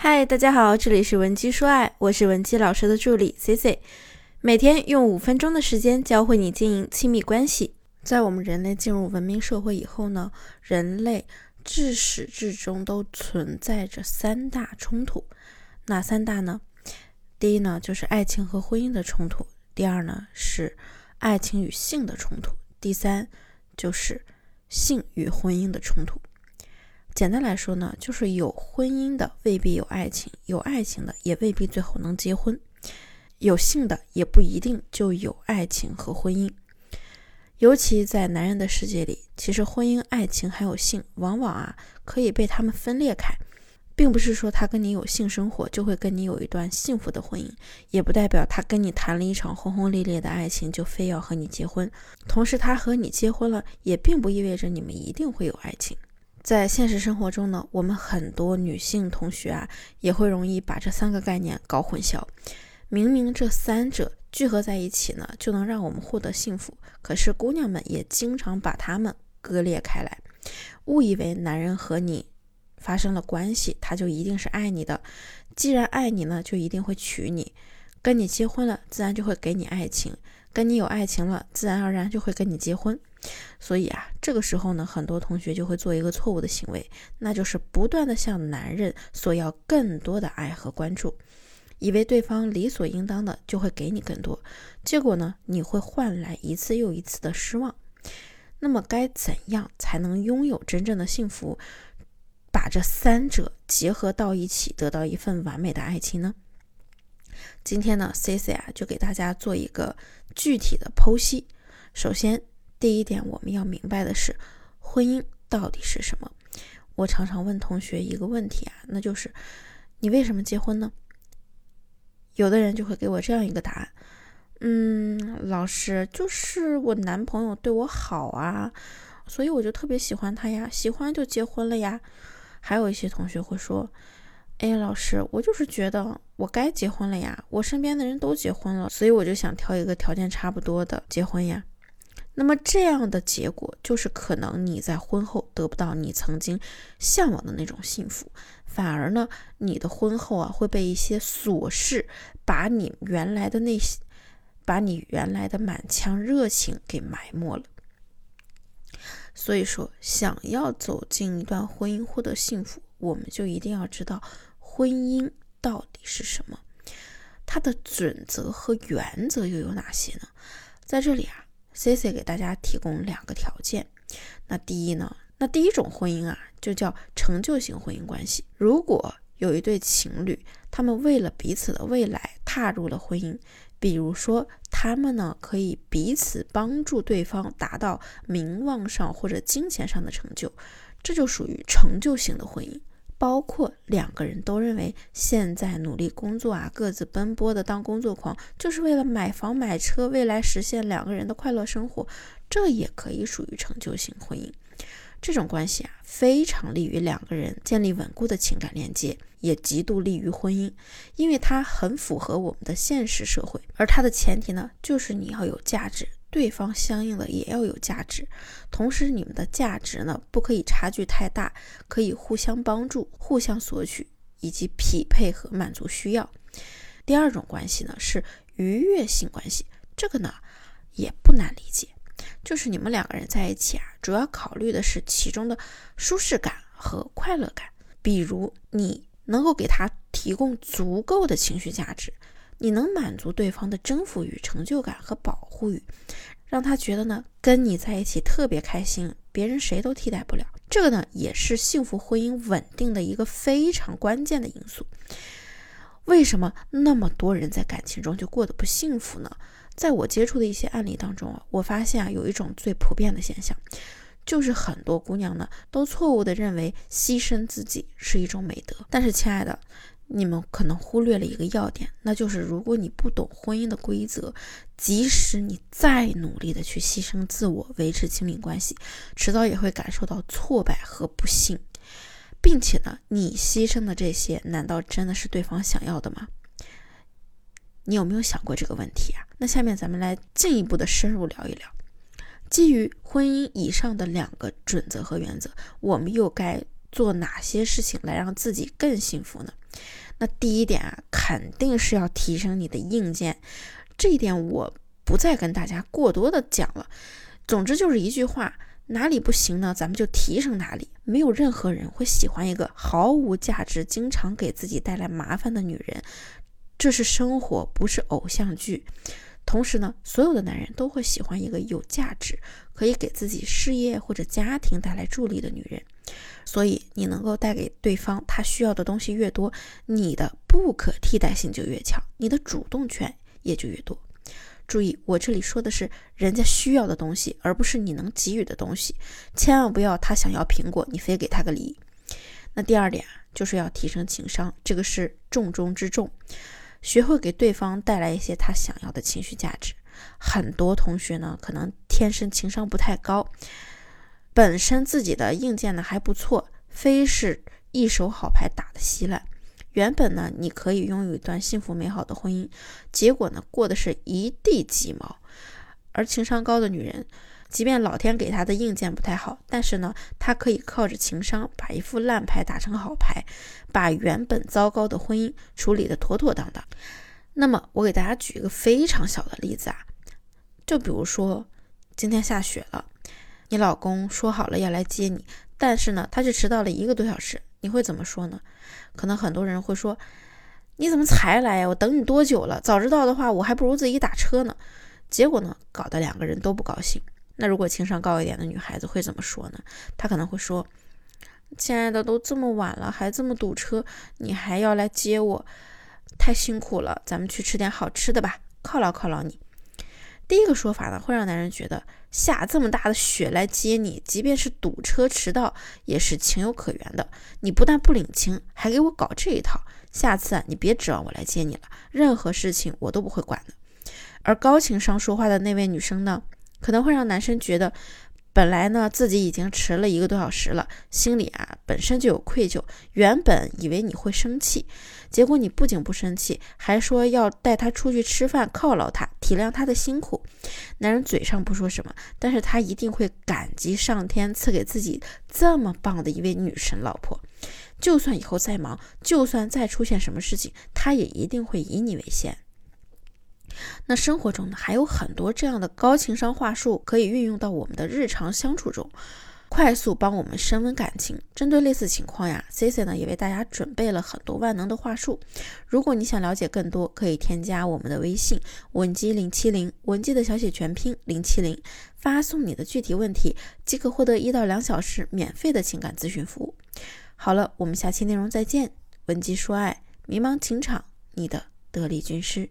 嗨，大家好，这里是文姬说爱，我是文姬老师的助理 C C，每天用五分钟的时间教会你经营亲密关系。在我们人类进入文明社会以后呢，人类至始至终都存在着三大冲突，哪三大呢？第一呢，就是爱情和婚姻的冲突；第二呢，是爱情与性的冲突；第三就是性与婚姻的冲突。简单来说呢，就是有婚姻的未必有爱情，有爱情的也未必最后能结婚，有性的也不一定就有爱情和婚姻。尤其在男人的世界里，其实婚姻、爱情还有性，往往啊可以被他们分裂开，并不是说他跟你有性生活就会跟你有一段幸福的婚姻，也不代表他跟你谈了一场轰轰烈烈的爱情就非要和你结婚。同时，他和你结婚了，也并不意味着你们一定会有爱情。在现实生活中呢，我们很多女性同学啊，也会容易把这三个概念搞混淆。明明这三者聚合在一起呢，就能让我们获得幸福，可是姑娘们也经常把它们割裂开来，误以为男人和你发生了关系，他就一定是爱你的。既然爱你呢，就一定会娶你，跟你结婚了，自然就会给你爱情，跟你有爱情了，自然而然就会跟你结婚。所以啊，这个时候呢，很多同学就会做一个错误的行为，那就是不断的向男人索要更多的爱和关注，以为对方理所应当的就会给你更多，结果呢，你会换来一次又一次的失望。那么，该怎样才能拥有真正的幸福，把这三者结合到一起，得到一份完美的爱情呢？今天呢，C C 啊，就给大家做一个具体的剖析。首先，第一点，我们要明白的是，婚姻到底是什么？我常常问同学一个问题啊，那就是你为什么结婚呢？有的人就会给我这样一个答案：嗯，老师，就是我男朋友对我好啊，所以我就特别喜欢他呀，喜欢就结婚了呀。还有一些同学会说：哎，老师，我就是觉得我该结婚了呀，我身边的人都结婚了，所以我就想挑一个条件差不多的结婚呀。那么这样的结果就是可能你在婚后得不到你曾经向往的那种幸福，反而呢，你的婚后啊会被一些琐事把你原来的那些，把你原来的满腔热情给埋没了。所以说，想要走进一段婚姻获得幸福，我们就一定要知道婚姻到底是什么，它的准则和原则又有哪些呢？在这里啊。C C 给大家提供两个条件，那第一呢，那第一种婚姻啊，就叫成就型婚姻关系。如果有一对情侣，他们为了彼此的未来踏入了婚姻，比如说他们呢可以彼此帮助对方达到名望上或者金钱上的成就，这就属于成就型的婚姻。包括两个人都认为现在努力工作啊，各自奔波的当工作狂，就是为了买房买车，未来实现两个人的快乐生活，这也可以属于成就型婚姻。这种关系啊，非常利于两个人建立稳固的情感连接，也极度利于婚姻，因为它很符合我们的现实社会。而它的前提呢，就是你要有价值。对方相应的也要有价值，同时你们的价值呢不可以差距太大，可以互相帮助、互相索取以及匹配和满足需要。第二种关系呢是愉悦性关系，这个呢也不难理解，就是你们两个人在一起啊，主要考虑的是其中的舒适感和快乐感，比如你能够给他提供足够的情绪价值。你能满足对方的征服欲、成就感和保护欲，让他觉得呢跟你在一起特别开心，别人谁都替代不了。这个呢也是幸福婚姻稳定的一个非常关键的因素。为什么那么多人在感情中就过得不幸福呢？在我接触的一些案例当中啊，我发现啊有一种最普遍的现象，就是很多姑娘呢都错误的认为牺牲自己是一种美德。但是亲爱的。你们可能忽略了一个要点，那就是如果你不懂婚姻的规则，即使你再努力的去牺牲自我维持亲密关系，迟早也会感受到挫败和不幸，并且呢，你牺牲的这些，难道真的是对方想要的吗？你有没有想过这个问题啊？那下面咱们来进一步的深入聊一聊，基于婚姻以上的两个准则和原则，我们又该做哪些事情来让自己更幸福呢？那第一点啊，肯定是要提升你的硬件，这一点我不再跟大家过多的讲了。总之就是一句话，哪里不行呢，咱们就提升哪里。没有任何人会喜欢一个毫无价值、经常给自己带来麻烦的女人。这是生活，不是偶像剧。同时呢，所有的男人都会喜欢一个有价值、可以给自己事业或者家庭带来助力的女人。所以，你能够带给对方他需要的东西越多，你的不可替代性就越强，你的主动权也就越多。注意，我这里说的是人家需要的东西，而不是你能给予的东西。千万不要他想要苹果，你非给他个梨。那第二点就是要提升情商，这个是重中之重。学会给对方带来一些他想要的情绪价值。很多同学呢，可能天生情商不太高，本身自己的硬件呢还不错，非是一手好牌打得稀烂。原本呢，你可以拥有一段幸福美好的婚姻，结果呢，过的是一地鸡毛。而情商高的女人。即便老天给他的硬件不太好，但是呢，他可以靠着情商把一副烂牌打成好牌，把原本糟糕的婚姻处理得妥妥当当。那么，我给大家举一个非常小的例子啊，就比如说今天下雪了，你老公说好了要来接你，但是呢，他却迟到了一个多小时，你会怎么说呢？可能很多人会说，你怎么才来呀？我等你多久了？早知道的话，我还不如自己打车呢。结果呢，搞得两个人都不高兴。那如果情商高一点的女孩子会怎么说呢？她可能会说：“亲爱的，都这么晚了，还这么堵车，你还要来接我，太辛苦了。咱们去吃点好吃的吧，犒劳犒劳你。”第一个说法呢，会让男人觉得下这么大的雪来接你，即便是堵车迟到，也是情有可原的。你不但不领情，还给我搞这一套，下次啊，你别指望我来接你了，任何事情我都不会管的。而高情商说话的那位女生呢？可能会让男生觉得，本来呢自己已经迟了一个多小时了，心里啊本身就有愧疚。原本以为你会生气，结果你不仅不生气，还说要带他出去吃饭，犒劳他，体谅他的辛苦。男人嘴上不说什么，但是他一定会感激上天赐给自己这么棒的一位女神老婆。就算以后再忙，就算再出现什么事情，他也一定会以你为先。那生活中呢，还有很多这样的高情商话术可以运用到我们的日常相处中，快速帮我们升温感情。针对类似情况呀，C C 呢也为大家准备了很多万能的话术。如果你想了解更多，可以添加我们的微信文姬零七零，文姬的小写全拼零七零，发送你的具体问题，即可获得一到两小时免费的情感咨询服务。好了，我们下期内容再见。文姬说爱，迷茫情场，你的得力军师。